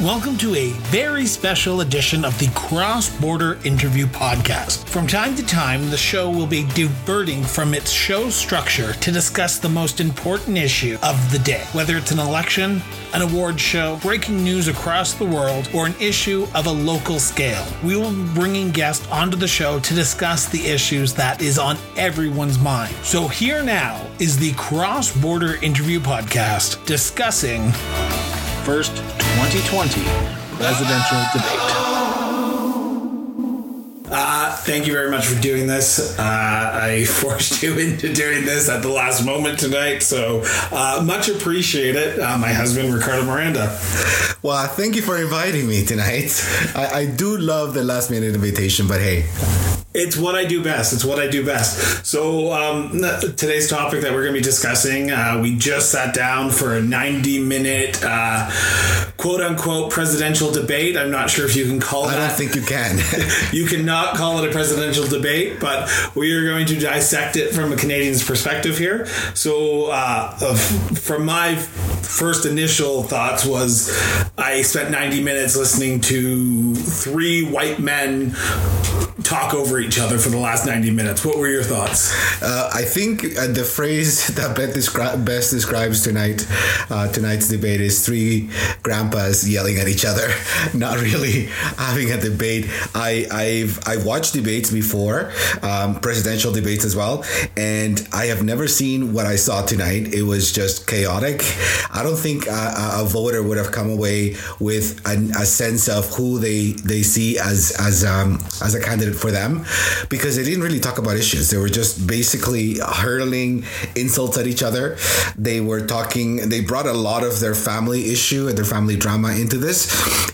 Welcome to a very special edition of the Cross Border Interview Podcast. From time to time, the show will be diverting from its show structure to discuss the most important issue of the day, whether it's an election, an award show, breaking news across the world, or an issue of a local scale. We will be bringing guests onto the show to discuss the issues that is on everyone's mind. So here now is the Cross Border Interview Podcast discussing first 2020 presidential debate. Uh, thank you very much for doing this. Uh, I forced you into doing this at the last moment tonight, so uh, much appreciated. Uh, my husband, Ricardo Miranda. Well, thank you for inviting me tonight. I, I do love the last minute invitation, but hey, it's what I do best. It's what I do best. So um, today's topic that we're going to be discussing, uh, we just sat down for a 90 minute uh, quote unquote presidential debate. I'm not sure if you can call I that. don't think you can. you cannot call it a presidential debate, but we are going to dissect it from a Canadian's perspective here. So uh, from my first initial thoughts was I spent 90 minutes listening to three white men talk over each other for the last 90 minutes. What were your thoughts? Uh, I think uh, the phrase that descri- best describes tonight uh, tonight's debate is three grandpas yelling at each other, not really having a debate. I, I've I've watched debates before, um, presidential debates as well, and I have never seen what I saw tonight. It was just chaotic. I don't think a, a voter would have come away with a, a, sense of who they they see as as um, as a candidate for them because they didn't really talk about issues. They were just basically hurling insults at each other. They were talking, they brought a lot of their family issue and their family drama into this.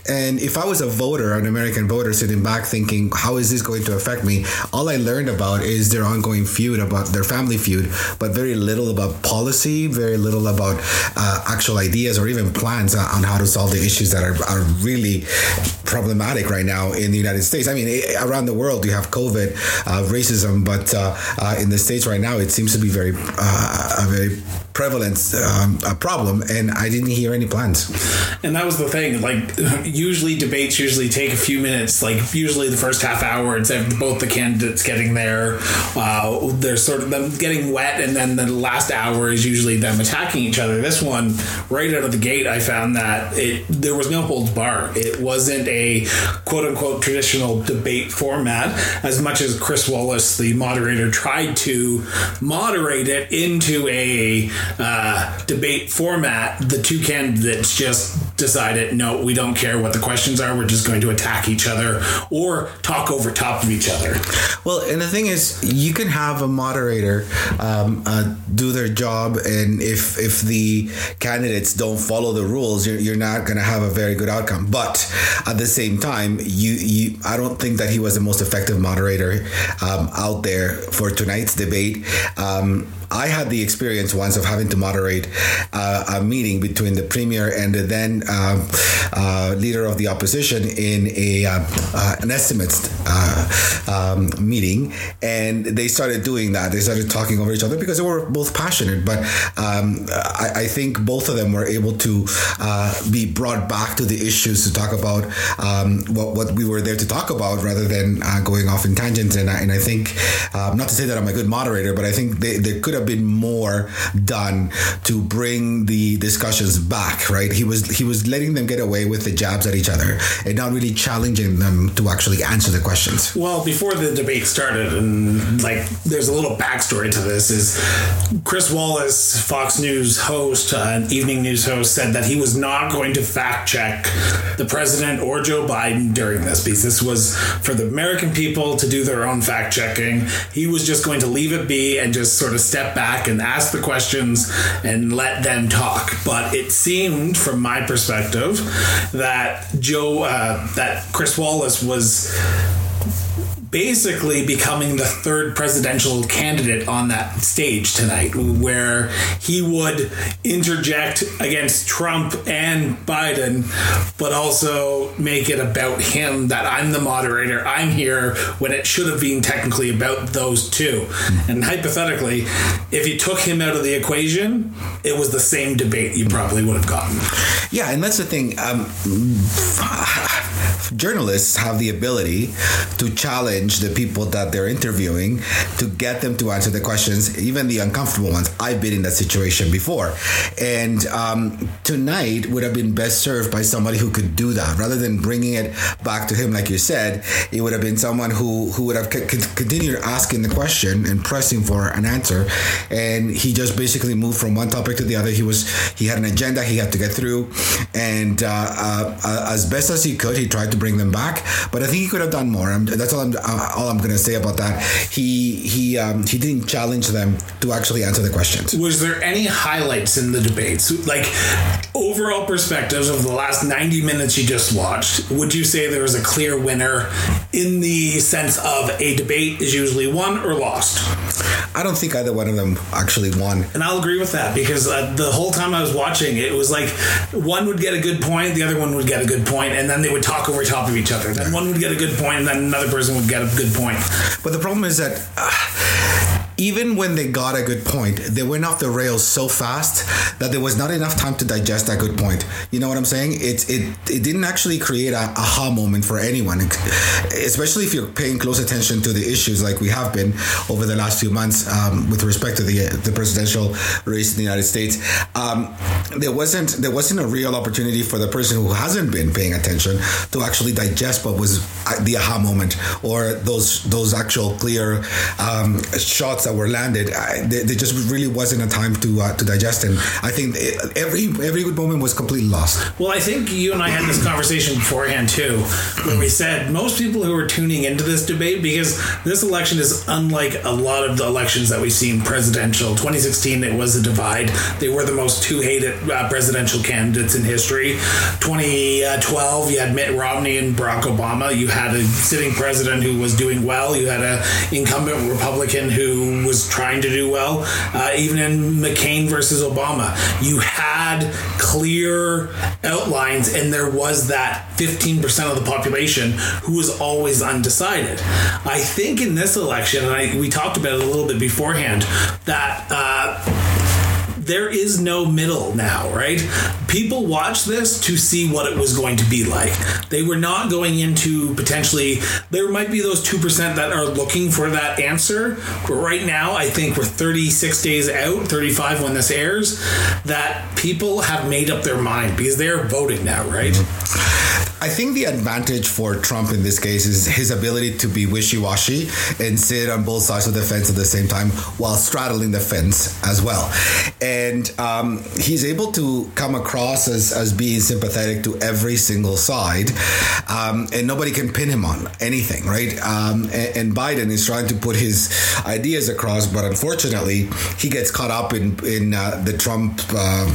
And if I was a voter, an American voter, sitting back thinking, how is this going to affect me? All I learned about is their ongoing feud, about their family feud, but very little about policy, very little about uh, actual ideas or even plans on how to solve the issues that are, are really problematic right now in the United States. I mean, around the world, you have COVID, uh, racism, but uh, uh, in the states right now, it seems to be very a very prevalent um, a problem, and I didn't hear any plans. And that was the thing. Like, usually debates usually take a few minutes. Like, usually the first half hour, it's both the candidates getting there. Uh, they're sort of them getting wet, and then the last hour is usually them attacking each other. This one, right out of the gate, I found that it there was no holds bar. It wasn't a quote unquote traditional debate format as much as Chris Wallace, the moderator, tried to moderate it into a uh, debate format, the two candidates just decided no, we don't care what the questions are. We're just going to attack each other or talk over top of each other. Well, and the thing is, you can have a moderator um, uh, do their job, and if if the candidates don't follow the rules, you're, you're not going to have a very good outcome. But at the same time, you you I don't think that he was the most effective moderator um, out there for tonight's debate. Um, I had the experience once of having to moderate uh, a meeting between the premier and the then uh, uh, leader of the opposition in a uh, uh, an estimates uh, um, meeting, and they started doing that. They started talking over each other because they were both passionate. But um, I, I, think both of them were able to be brought back to the issues to talk about um, what what we were there to talk about, rather than going off in tangents. And I, and I think not to say that I'm a good moderator, but I think they, there could have been more done to bring the discussions back. Right? He was he was letting them get away with the jabs at each other and not really challenging them to actually answer the questions. Well, before the debate started, and like there's a little backstory to this is Chris Wallace, Fox News host, uh, evening news host, said that he was not going to fact check the president or Joe Biden during this because this was for the American people to do their own fact checking. He was just going to leave it be and just sort of step back and ask the questions and let them talk. But it seemed, from my perspective, that Joe, uh, that Chris Wallace was basically becoming the third presidential candidate on that stage tonight, where he would interject against Trump and Biden, but also make it about him that I'm the moderator, I'm here, when it should have been technically about those two. And hypothetically, if you took him out of the equation, it was the same debate you probably would have gotten. Yeah, and that's the thing. Um, journalists have the ability to challenge the people that they're interviewing to get them to answer the questions, even the uncomfortable ones. I've been in that situation before. And um, tonight would have been best served by somebody who could do that rather than bringing it back to him, like you said. It would have been someone who, who would have c- continued asking the question and pressing for an answer. And he just basically moved from one topic to the other. He was he had an agenda he had to get through, and uh, uh, as best as he could, he tried to bring them back. But I think he could have done more. I'm, that's all I'm uh, all I'm going to say about that. He he um, he didn't challenge them to actually answer the questions. Was there any highlights in the debates, like overall perspectives of the last 90 minutes you just watched? Would you say there was a clear winner in the sense of a debate is usually won or lost? I don't think either one of them actually won. And I'll agree with that because uh, the whole time I was watching, it was like one would get a good point, the other one would get a good point, and then they would talk over top of each other. Then one would get a good point, and then another person would get a good point. But the problem is that. Uh, even when they got a good point, they went off the rails so fast that there was not enough time to digest that good point. You know what I'm saying? It it it didn't actually create a aha moment for anyone, especially if you're paying close attention to the issues like we have been over the last few months um, with respect to the the presidential race in the United States. Um, there wasn't there wasn't a real opportunity for the person who hasn't been paying attention to actually digest what was uh, the aha moment or those those actual clear um, shots that were landed, I, there, just really wasn't a time to uh, to digest. And I think every every good moment was completely lost. Well, I think you and I had this conversation beforehand too, where we said most people who are tuning into this debate because this election is unlike a lot of the elections that we've seen presidential. 2016, it was a divide. They were the most two hated uh, presidential candidates in history. 2012, you had Mitt Romney and Barack Obama. You had a sitting president who was doing well. You had an incumbent Republican who was trying to do well. Uh, even in McCain versus Obama, you had clear outlines, and there was that 15% of the population who was always undecided. I think in this election, and I, we talked about it a little bit beforehand, that. Uh, there is no middle now, right? People watch this to see what it was going to be like. They were not going into potentially, there might be those 2% that are looking for that answer. But right now, I think we're 36 days out, 35 when this airs, that people have made up their mind because they're voting now, right? Mm-hmm. I think the advantage for Trump in this case is his ability to be wishy washy and sit on both sides of the fence at the same time while straddling the fence as well. And um, he's able to come across as, as being sympathetic to every single side, um, and nobody can pin him on anything, right? Um, and, and, Biden is trying to put his ideas across, but unfortunately, he gets caught up in, in uh, the Trump, um,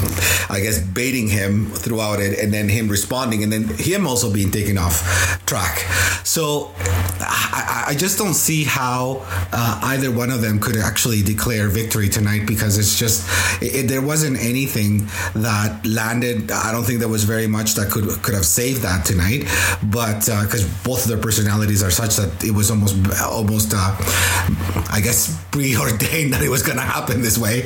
I guess, baiting him throughout it, and then him responding, and then him also being taken off track. So I, I just don't see how uh, either one of them could actually declare victory tonight because it's just it, there wasn't anything that landed. I don't think there was very much that could could have saved that tonight. But because uh, both of their personalities are such that it was almost almost uh, I guess preordained that it was going to happen this way.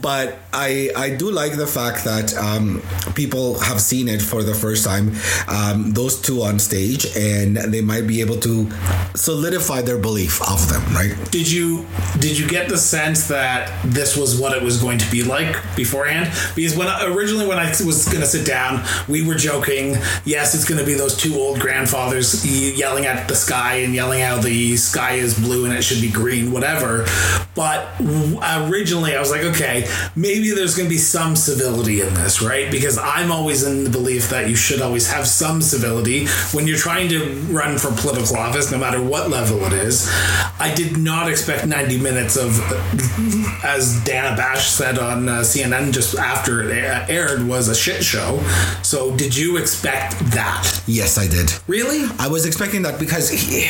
But I I do like the fact that um, people have seen it for the first time. Um, um, those two on stage, and they might be able to solidify their belief of them. Right? Did you did you get the sense that this was what it was going to be like beforehand? Because when originally when I was going to sit down, we were joking. Yes, it's going to be those two old grandfathers yelling at the sky and yelling how the sky is blue and it should be green, whatever. But originally, I was like, okay, maybe there's going to be some civility in this, right? Because I'm always in the belief that you should always have some civility when you're trying to run for political office, no matter what level it is. I did not expect 90 minutes of, as Dana Bash said on uh, CNN just after it aired, was a shit show. So, did you expect that? Yes, I did. Really? I was expecting that because he,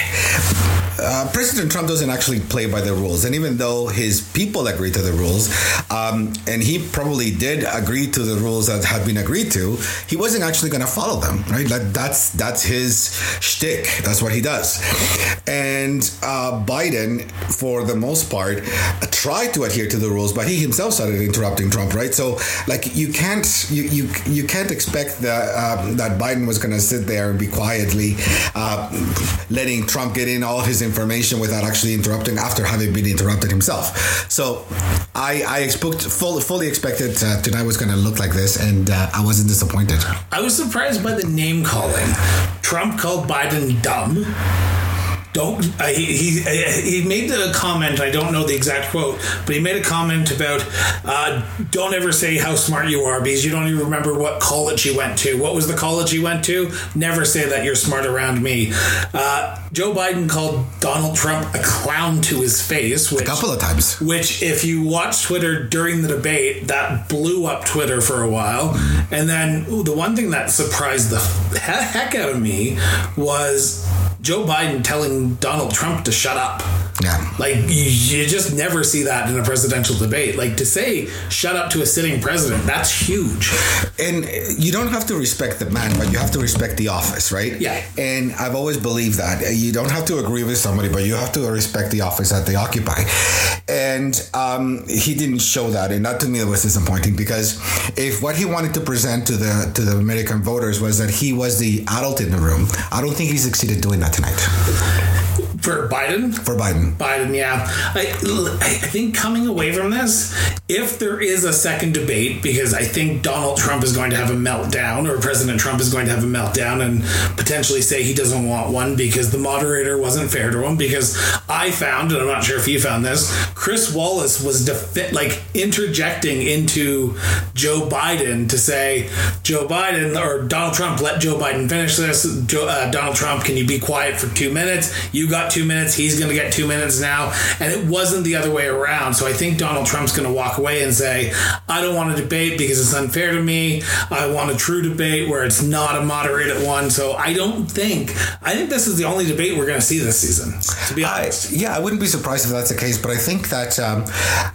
uh, President Trump doesn't actually play by the rules, and even though his people agree to the rules, um, and he probably did agree to the rules that had been agreed to, he wasn't actually going to follow them. Right? That, that's that's his shtick. That's what he does. And uh, Biden, for the most part, tried to adhere to the rules, but he himself started interrupting Trump. Right? So, like, you can't you you, you can't expect that um, that Biden was going to sit there and be quietly uh, letting Trump get in all his information without actually interrupting after having been interrupted himself. So, I I expect full, fully expected uh, tonight was going to look like this, and uh, I wasn't disappointed. I was surprised by the name calling. Trump called Biden dumb. Don't uh, he, he he made the comment. I don't know the exact quote, but he made a comment about uh, don't ever say how smart you are because you don't even remember what college he went to. What was the college he went to? Never say that you're smart around me. Uh, Joe Biden called Donald Trump a clown to his face, which, A couple of times. which if you watch Twitter during the debate, that blew up Twitter for a while. And then ooh, the one thing that surprised the heck out of me was Joe Biden telling Donald Trump to shut up. Yeah. Like you, you just never see that in a presidential debate. Like to say shut up to a sitting president, that's huge. And you don't have to respect the man, but you have to respect the office, right? Yeah. And I've always believed that you don't have to agree with somebody, but you have to respect the office that they occupy. And um, he didn't show that, and that to me was disappointing because if what he wanted to present to the to the American voters was that he was the adult in the room, I don't think he succeeded doing that tonight For Biden, for Biden. Biden, yeah. I, I think coming away from this, if there is a second debate, because I think Donald Trump is going to have a meltdown, or President Trump is going to have a meltdown and potentially say he doesn't want one because the moderator wasn't fair to him. Because I found, and I'm not sure if you found this, Chris Wallace was defi- like interjecting into Joe Biden to say, Joe Biden or Donald Trump, let Joe Biden finish this. Joe, uh, Donald Trump, can you be quiet for two minutes? You got two minutes. He's going to get two minutes now. And it wasn't the other way around. So I think Donald Trump's going to walk away and say, I don't want to debate because it's unfair to me. I want a true debate where it's not a moderated one. So I don't think, I think this is the only debate we're going to see this season, to be I, honest. yeah, I wouldn't be surprised if that's the case, but I think that um,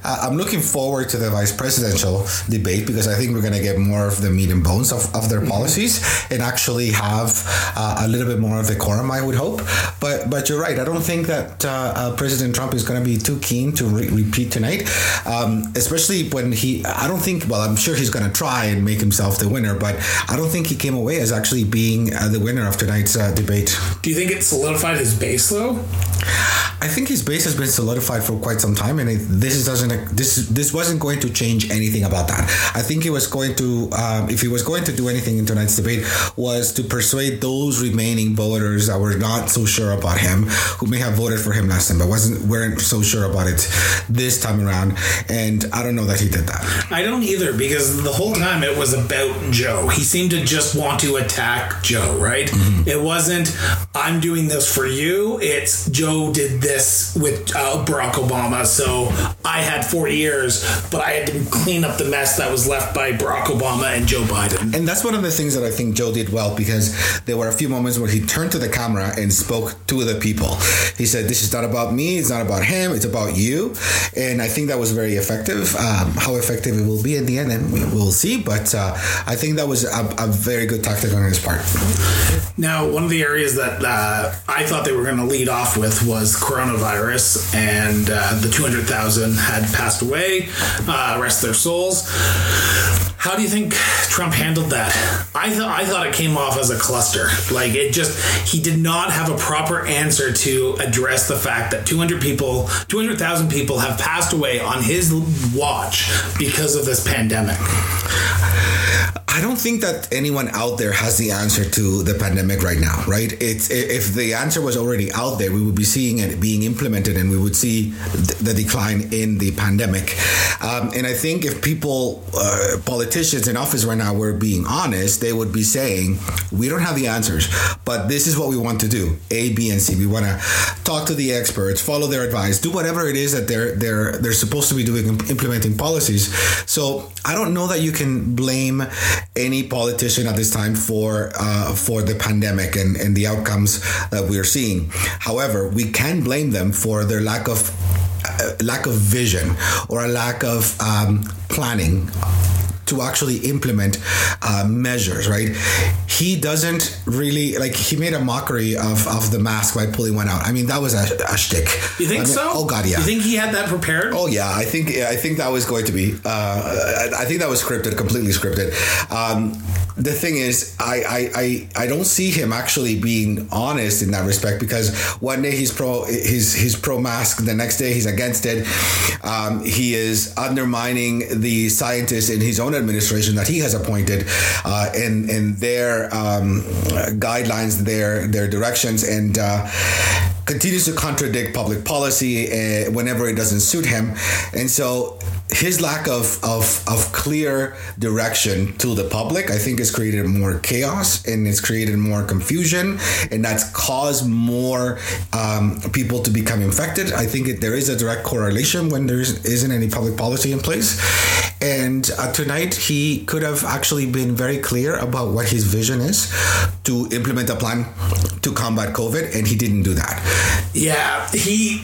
I- I'm looking forward to the vice presidential debate because I think we're going to get more of the meat and bones of, of their policies and actually have uh, a little bit more of the quorum, I would hope. But but you're right. I don't think that uh, uh, President Trump is going to be too keen to re- repeat tonight, um, especially when he. I don't think. Well, I'm sure he's going to try and make himself the winner, but I don't think he came away as actually being uh, the winner of tonight's uh, debate. Do you think it solidified his base, though? I think his base has been solidified for quite some time, and it, this is doesn't this this wasn't going to change anything about that. I think he was going to, um, if he was going to do anything in tonight's debate, was to persuade those remaining voters that were not so sure about him, who may have voted for him last time, but wasn't weren't so sure about it this time around. And I don't know that he did that. I don't either because the whole time it was about Joe. He seemed to just want to attack Joe, right? It wasn't, I'm doing this for you. It's Joe did this with uh, Barack Obama. So I had four years, but I had to clean up the mess that was left by Barack Obama and Joe Biden. And that's one of the things that I think Joe did well because there were a few moments where he turned to the camera and spoke to the people. He said, This is not about me, it's not about him, it's about you. And I think that was very effective. Um, how effective it will be in the end, and we will see. But uh, I think that was a, a very good tactic on his part. Now, one of the areas that uh, I thought they were going to lead off with was coronavirus, and uh, the 200,000 had passed away, uh, rest their souls. How do you think Trump handled that? I thought I thought it came off as a cluster. Like it just he did not have a proper answer to address the fact that 200 people, 200,000 people have passed away on his watch because of this pandemic. I don't think that anyone out there has the answer to the pandemic right now, right? It's if the answer was already out there, we would be seeing it being implemented, and we would see the decline in the pandemic. Um, and I think if people, uh, politicians in office right now, were being honest, they would be saying, "We don't have the answers, but this is what we want to do: A, B, and C. We want to talk to the experts, follow their advice, do whatever it is that they're they're they're supposed to be doing, implementing policies." So I don't know that you can blame any politician at this time for uh, for the pandemic and, and the outcomes that we're seeing. However, we can blame them for their lack of uh, lack of vision or a lack of um, planning to actually implement uh, measures, right? He doesn't really like. He made a mockery of, of the mask by pulling one out. I mean, that was a, a shtick. You think I mean, so? Oh God, yeah. You think he had that prepared? Oh yeah, I think I think that was going to be. Uh, I, think that was scripted, completely scripted. Um, the thing is, I, I, I, I don't see him actually being honest in that respect because one day he's pro he's he's pro mask, the next day he's against it. Um, he is undermining the scientists in his own administration that he has appointed, uh, in in their um, guidelines, their their directions, and. Uh, continues to contradict public policy uh, whenever it doesn't suit him. And so his lack of, of, of clear direction to the public, I think, has created more chaos and it's created more confusion, and that's caused more um, people to become infected. I think it, there is a direct correlation when there isn't any public policy in place. And uh, tonight, he could have actually been very clear about what his vision is to implement a plan to combat COVID, and he didn't do that. Yeah, he.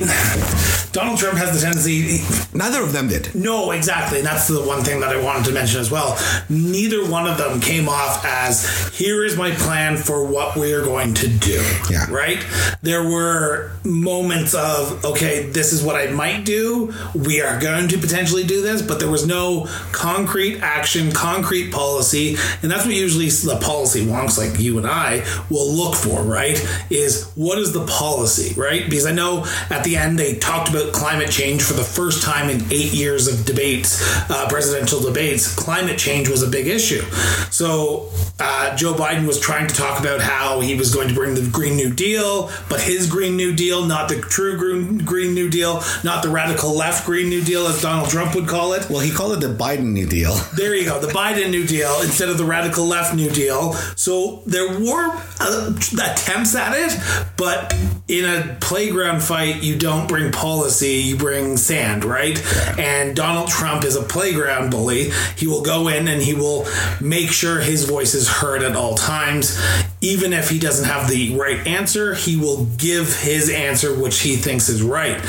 Donald Trump has the tendency. Neither of them did. No, exactly. And that's the one thing that I wanted to mention as well. Neither one of them came off as here is my plan for what we are going to do. Yeah. Right? There were moments of, okay, this is what I might do. We are going to potentially do this, but there was no concrete action, concrete policy. And that's what usually the policy wonks like you and I will look for, right? Is what is the policy, right? Because I know at the end they talked about climate change for the first time in eight years of debates, uh, presidential debates. Climate change was a big issue. So uh, Joe Biden was trying to talk about how he was going to bring the Green New Deal, but his Green New Deal, not the true Green, Green New Deal, not the radical left Green New Deal, as Donald Trump would call it. Well, he called it the Biden New Deal. There you go, the Biden New Deal instead of the radical left New Deal. So there were uh, attempts at it, but in a playground fight, you don't bring policy, you bring sand, right? And Donald Trump is a playground bully. He will go in and he will make sure his voice is heard at all times. Even if he doesn't have the right answer, he will give his answer, which he thinks is right.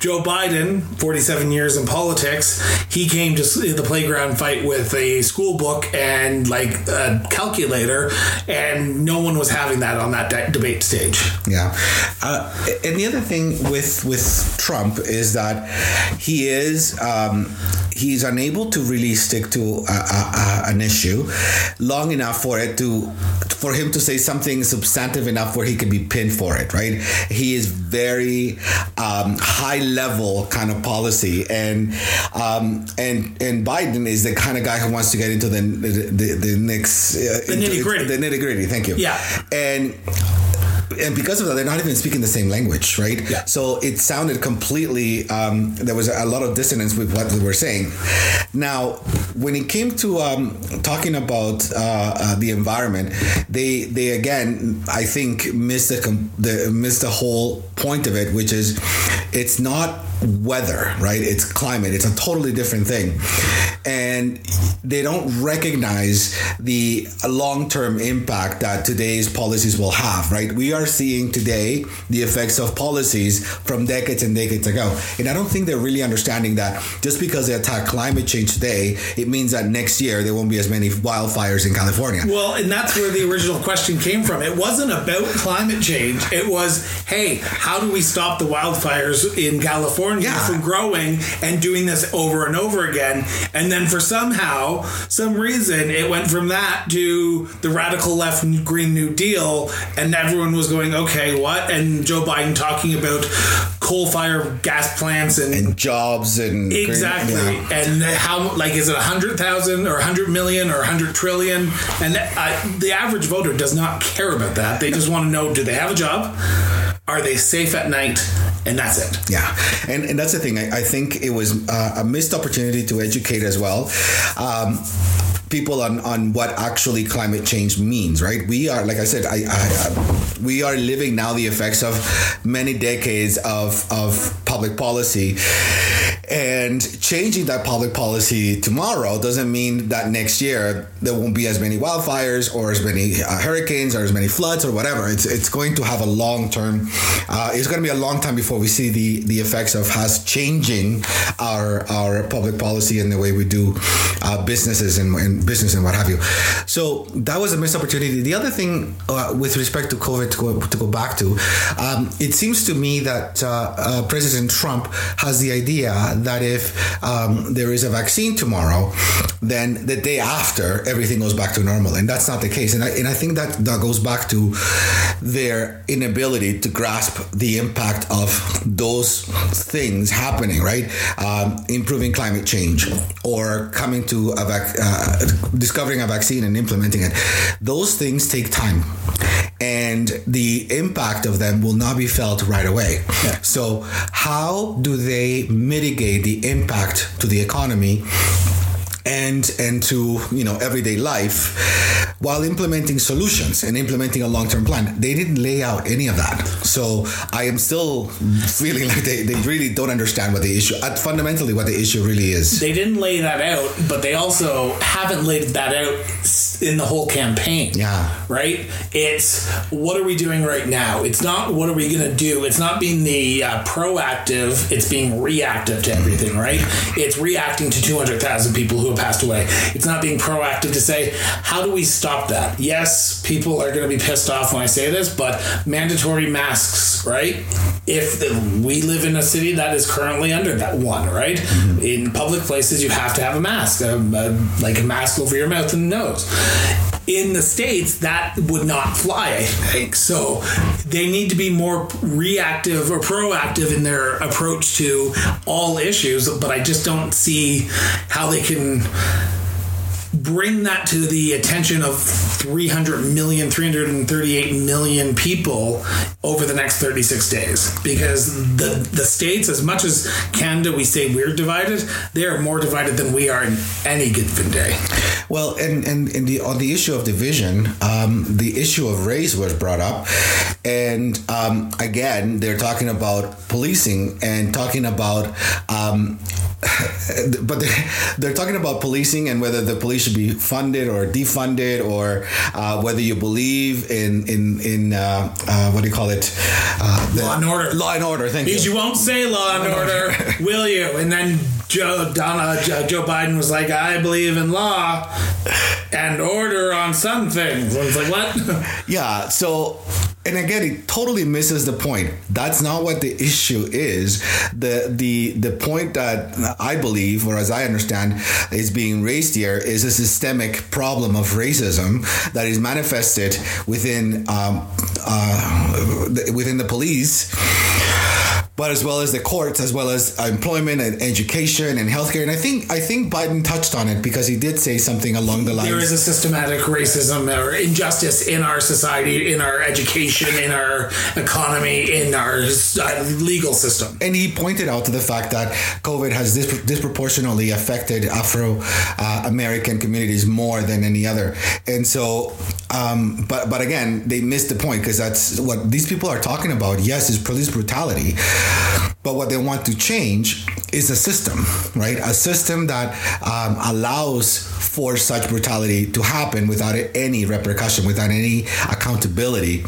Joe Biden, 47 years in politics, he came to the playground fight with a school book and like a calculator, and no one was having that on that de- debate stage. Yeah, uh, and the other thing with with Trump is that he is um, he's unable to really stick to a, a, a, an issue long enough for it to for him to say something substantive enough where he can be pinned for it. Right? He is very um, high level kind of policy, and um, and and Biden is the kind of guy who wants to get into the the, the, the next uh, The nitty-gritty. The nitty gritty. Thank you. Yeah. and and because of that, they're not even speaking the same language, right? Yeah. So it sounded completely. Um, there was a lot of dissonance with what they were saying. Now, when it came to um, talking about uh, uh, the environment, they they again, I think, missed the, com- the missed the whole point of it, which is it's not weather, right? It's climate. It's a totally different thing, and they don't recognize the long term impact that today's policies will have, right? We are seeing today the effects of policies from decades and decades ago. And I don't think they're really understanding that just because they attack climate change today, it means that next year there won't be as many wildfires in California. Well, and that's where the original question came from. It wasn't about climate change. It was, hey, how do we stop the wildfires in California Yeah. from growing and doing this over and over again? And then for somehow, some reason, it went from that to the radical left Green New Deal, and everyone was going, okay, what? And Joe Biden talking about coal fire gas plants and and jobs and Exactly. Yeah. And how, like, is it 100,000 or 100 million or 100 trillion? And uh, the average voter does not care about that. They just want to know do they have a job? Are they safe at night? And that's it. Yeah, and and that's the thing. I, I think it was uh, a missed opportunity to educate as well. Um, people on, on what actually climate change means right we are like i said I, I, we are living now the effects of many decades of of public policy And changing that public policy tomorrow doesn't mean that next year there won't be as many wildfires or as many uh, hurricanes or as many floods or whatever. It's it's going to have a long term. Uh, it's going to be a long time before we see the the effects of us changing our our public policy and the way we do uh, businesses and, and, business and what have you. So that was a missed opportunity. The other thing uh, with respect to COVID to go, to go back to, um, it seems to me that uh, uh, President Trump has the idea that if um, there is a vaccine tomorrow, then the day after everything goes back to normal, and that's not the case. And I, and I think that that goes back to their inability to grasp the impact of those things happening, right? Um, improving climate change or coming to a vac- uh, discovering a vaccine and implementing it. Those things take time and the impact of them will not be felt right away. Yeah. So, how do they mitigate the impact to the economy and and to you know everyday life while implementing solutions and implementing a long-term plan. They didn't lay out any of that. So i am still feeling like they, they really don't understand what the issue uh, fundamentally what the issue really is. They didn't lay that out but they also haven't laid that out in the whole campaign yeah right it's what are we doing right now it's not what are we going to do it's not being the uh, proactive it's being reactive to everything right it's reacting to 200000 people who have passed away. It's not being proactive to say, how do we stop that? Yes, people are going to be pissed off when I say this, but mandatory masks, right? If the, we live in a city that is currently under that one, right? Mm-hmm. In public places, you have to have a mask, a, a, like a mask over your mouth and nose in the states that would not fly. I think so they need to be more reactive or proactive in their approach to all issues but i just don't see how they can bring that to the attention of 300 million 338 million people over the next 36 days. Because the the states as much as Canada we say we're divided they are more divided than we are in any given day. Well and and, and the on the issue of division um, the issue of race was brought up. And um, again they're talking about policing and talking about um, but they're, they're, talking about policing and whether the police should be funded or defunded or uh, whether you believe in in in uh, uh, what do you call it? Uh, law and order. Law and order thank because you. you won't say law and order will you? And then Joe Donna Joe Biden was like I believe in law and order on some things. I was like what? Yeah so and again it totally misses the point. That's not what the issue is. The the the point that i believe or as i understand is being raised here is a systemic problem of racism that is manifested within um, uh, within the police but as well as the courts, as well as employment and education and healthcare. And I think I think Biden touched on it because he did say something along the lines. There is a systematic racism or injustice in our society, in our education, in our economy, in our uh, legal system. And he pointed out to the fact that COVID has dis- disproportionately affected Afro uh, American communities more than any other. And so, um, but but again, they missed the point because that's what these people are talking about. Yes, is police brutality but what they want to change is a system, right? A system that um, allows for such brutality to happen without any repercussion, without any accountability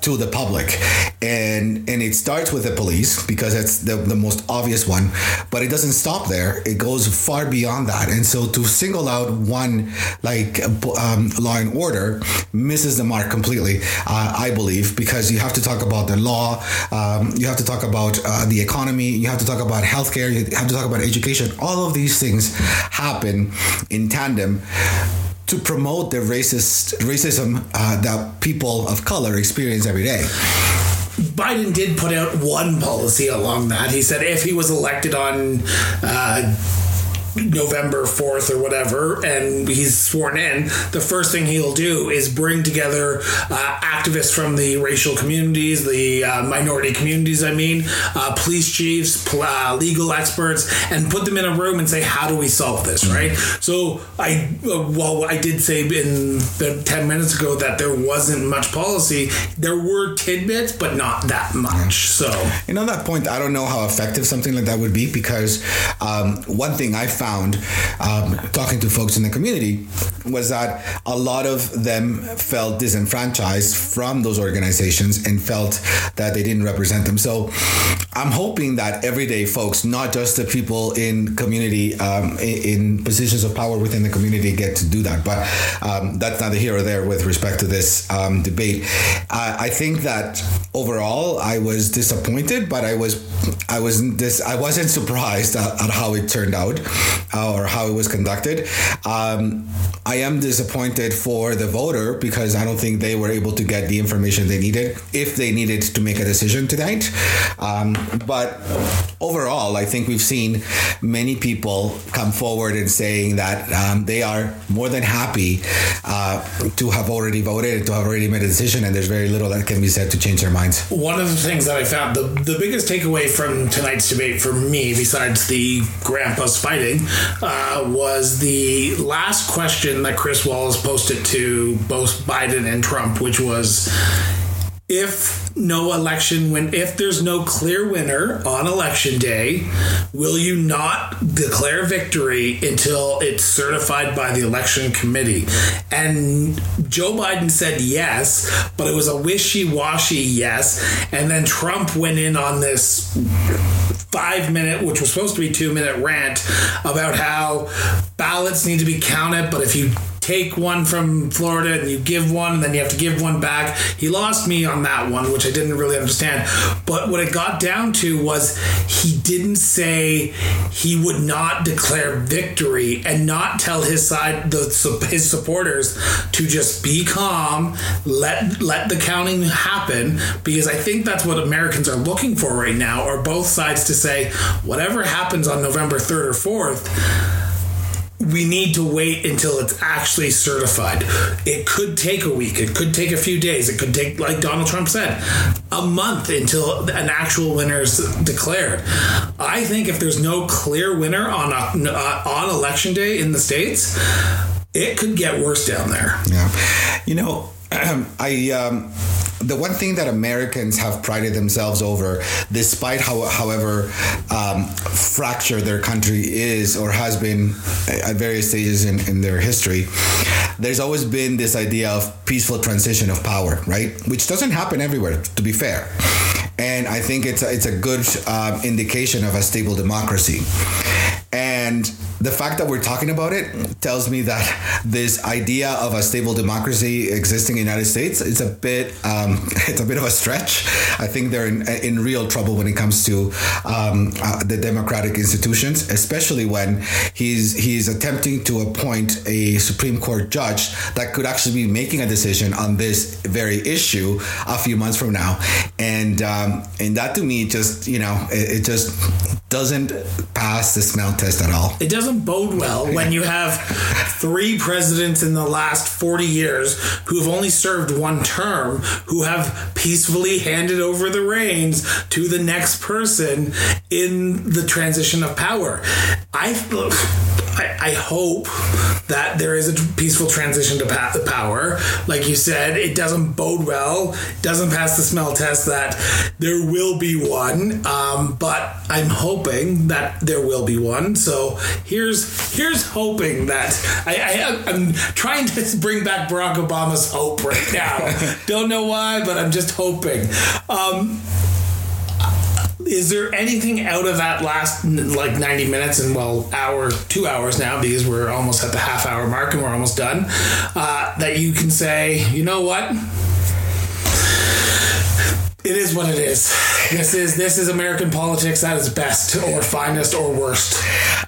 to the public. And and it starts with the police because it's the, the most obvious one, but it doesn't stop there. It goes far beyond that. And so to single out one like um, law and order misses the mark completely, uh, I believe, because you have to talk about the law, um, you have to talk about uh, the economy, you have to talk about healthcare, you have to talk about education. All of these things happen in tandem to promote the racist racism uh, that people of color experience every day. Biden did put out one policy along that. He said if he was elected on uh, November 4th or whatever, and he's sworn in, the first thing he'll do is bring together uh, activists from the racial communities, the uh, minority communities, I mean, uh, police chiefs, pl- uh, legal experts, and put them in a room and say, how do we solve this, right? So I, uh, well, I did say in the 10 minutes ago that there wasn't much policy. There were tidbits, but not that much. So, And on that point, I don't know how effective something like that would be because um, one thing I found um, talking to folks in the community was that a lot of them felt disenfranchised from those organizations and felt that they didn't represent them. So I'm hoping that everyday folks, not just the people in community, um, in, positions of power within the community, get to do that. But um, that's neither here or there with respect to this um, debate. I, I think that overall, I was disappointed, but I was I wasn't this I wasn't surprised at, at how it turned out uh, or how it was conducted. Um, I am disappointed for the voter because I don't think they were able to get the information they needed if they needed to make a decision tonight. Um, but overall, I think we've seen many people come forward and saying that um, they are more than happy uh, to have already voted to have already made a decision, and there's very little that can be said to change their minds. one of the things that I found the, the biggest takeaway from tonight's debate for me, besides the grandpas fighting, uh, was the last question that Chris Wallace posted to both Biden and Trump, which was if no election when if there's no clear winner on election day will you not declare victory until it's certified by the election committee? And joe biden said yes but it was a wishy-washy yes. And then trump went in on this five minute which was supposed to be two minute rant about how ballots need to be counted but if you take one from Florida and you give one and then you have to give one back. He lost me on that one, which I didn't really understand. But what it got down to was he didn't say he would not declare victory and not tell his side, the his supporters, to just be calm, let let the counting happen, because I think that's what Americans are looking for right now, are both sides to say whatever happens on November third or fourth we need to wait until it's actually certified. It could take a week. It could take a few days. It could take, like Donald Trump said, a month until an actual winner is declared. I think if there's no clear winner on a, uh, on election day in the states, it could get worse down there. Yeah, you know, I. Um, the one thing that Americans have prided themselves over, despite how, however um, fractured their country is or has been at various stages in, in their history, there's always been this idea of peaceful transition of power, right? Which doesn't happen everywhere, to be fair. And I think it's a, it's a good um, indication of a stable democracy. And the fact that we're talking about it tells me that this idea of a stable democracy existing in the United States is a bit um, it's a bit of a stretch. I think they're in, in real trouble when it comes to um, uh, the democratic institutions, especially when he's he's attempting to appoint a Supreme Court judge that could actually be making a decision on this very issue a few months from now, and um, and that to me just you know it, it just doesn't pass the smell test at all. It doesn't bode well when you have three presidents in the last 40 years who've only served one term who have peacefully handed over the reins to the next person in the transition of power. I I, I hope that there is a peaceful transition to pa- power. Like you said, it doesn't bode well, doesn't pass the smell test that there will be one. Um, but I'm hoping that there will be one. So here's here's hoping that I, I I'm trying to bring back Barack Obama's hope right now. Don't know why, but I'm just hoping. Um, is there anything out of that last like 90 minutes and well hour two hours now because we're almost at the half hour mark and we're almost done uh, that you can say you know what? It is what it is. This is this is american politics at its best or finest or worst.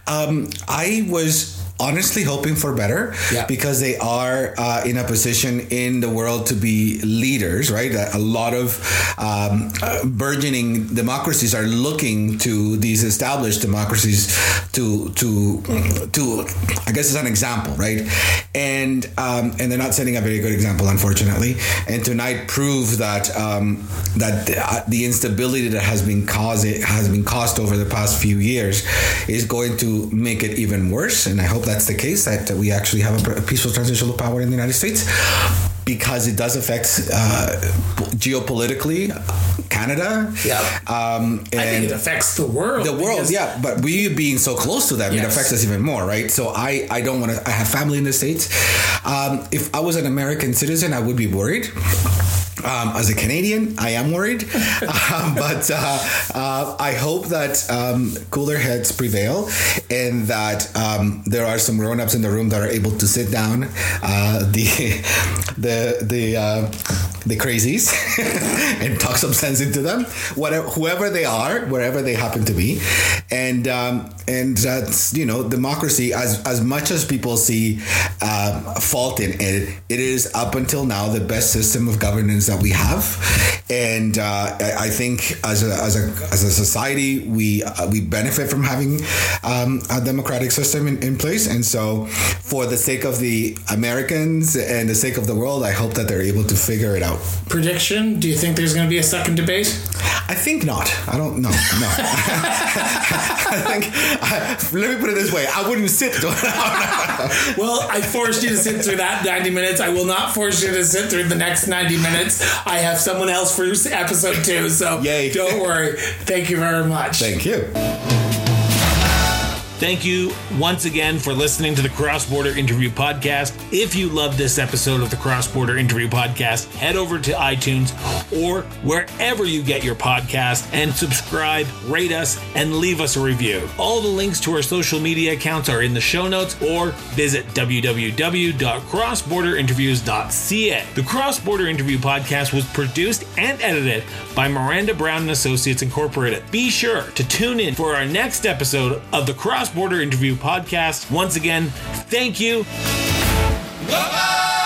Um, i was honestly hoping for better Yeah. because they are uh, in a position in the world to be leaders, right? A, lot of um, burgeoning democracies are looking to these established democracies to to to I guess as an example, right? And um, and they're not setting a very good example, unfortunately. And tonight proved that um, that the, uh, the instability that has been caused has been caused over the past few years is going to make it even worse. And I hope that's the case that we actually have a peaceful transition of power in the United States because it does affect uh, geopolitically Canada. Yeah. Um, and I think it affects the world. the world, yeah. But we being so close to them, it affects us even more, right? So I, I don't want to. I have family in the states. Um, if I was an American citizen, I would be worried. Um, as a Canadian, I am worried, um, but uh, uh, I hope that um, cooler heads prevail and that um, there are some grown-ups in the room that are able to sit down uh, the the the uh, the crazies and talk some sense into them, whatever whoever they are, wherever they happen to be, and um, and that's you know democracy as as much as people see um, fault in it, it is up until now the best system of governance that we have, and uh, I think as a as a as a society we uh, we benefit from having um, a democratic system in, in place, and so for the sake of the Americans and the sake of the world, I hope that they're able to figure it out. Prediction? Do you think there's going to be a second debate? I think not. I don't know. No. I think. I, let me put it this way: I wouldn't sit. Well, I forced you to sit through that 90 minutes. I will not force you to sit through the next 90 minutes. I have someone else for episode two, so Yay. don't worry. Thank you very much. Thank you. Thank you once again for listening to the Cross Border Interview Podcast. If you love this episode of the Cross Border Interview Podcast, head over to iTunes or wherever you get your podcast and subscribe, rate us, and leave us a review. All the links to our social media accounts are in the show notes or visit www.crossborderinterviews.ca. The Cross Border Interview Podcast was produced and edited by Miranda Brown and Associates Incorporated. Be sure to tune in for our next episode of the Cross Border Interview Podcast. Once again, thank you. Whoa!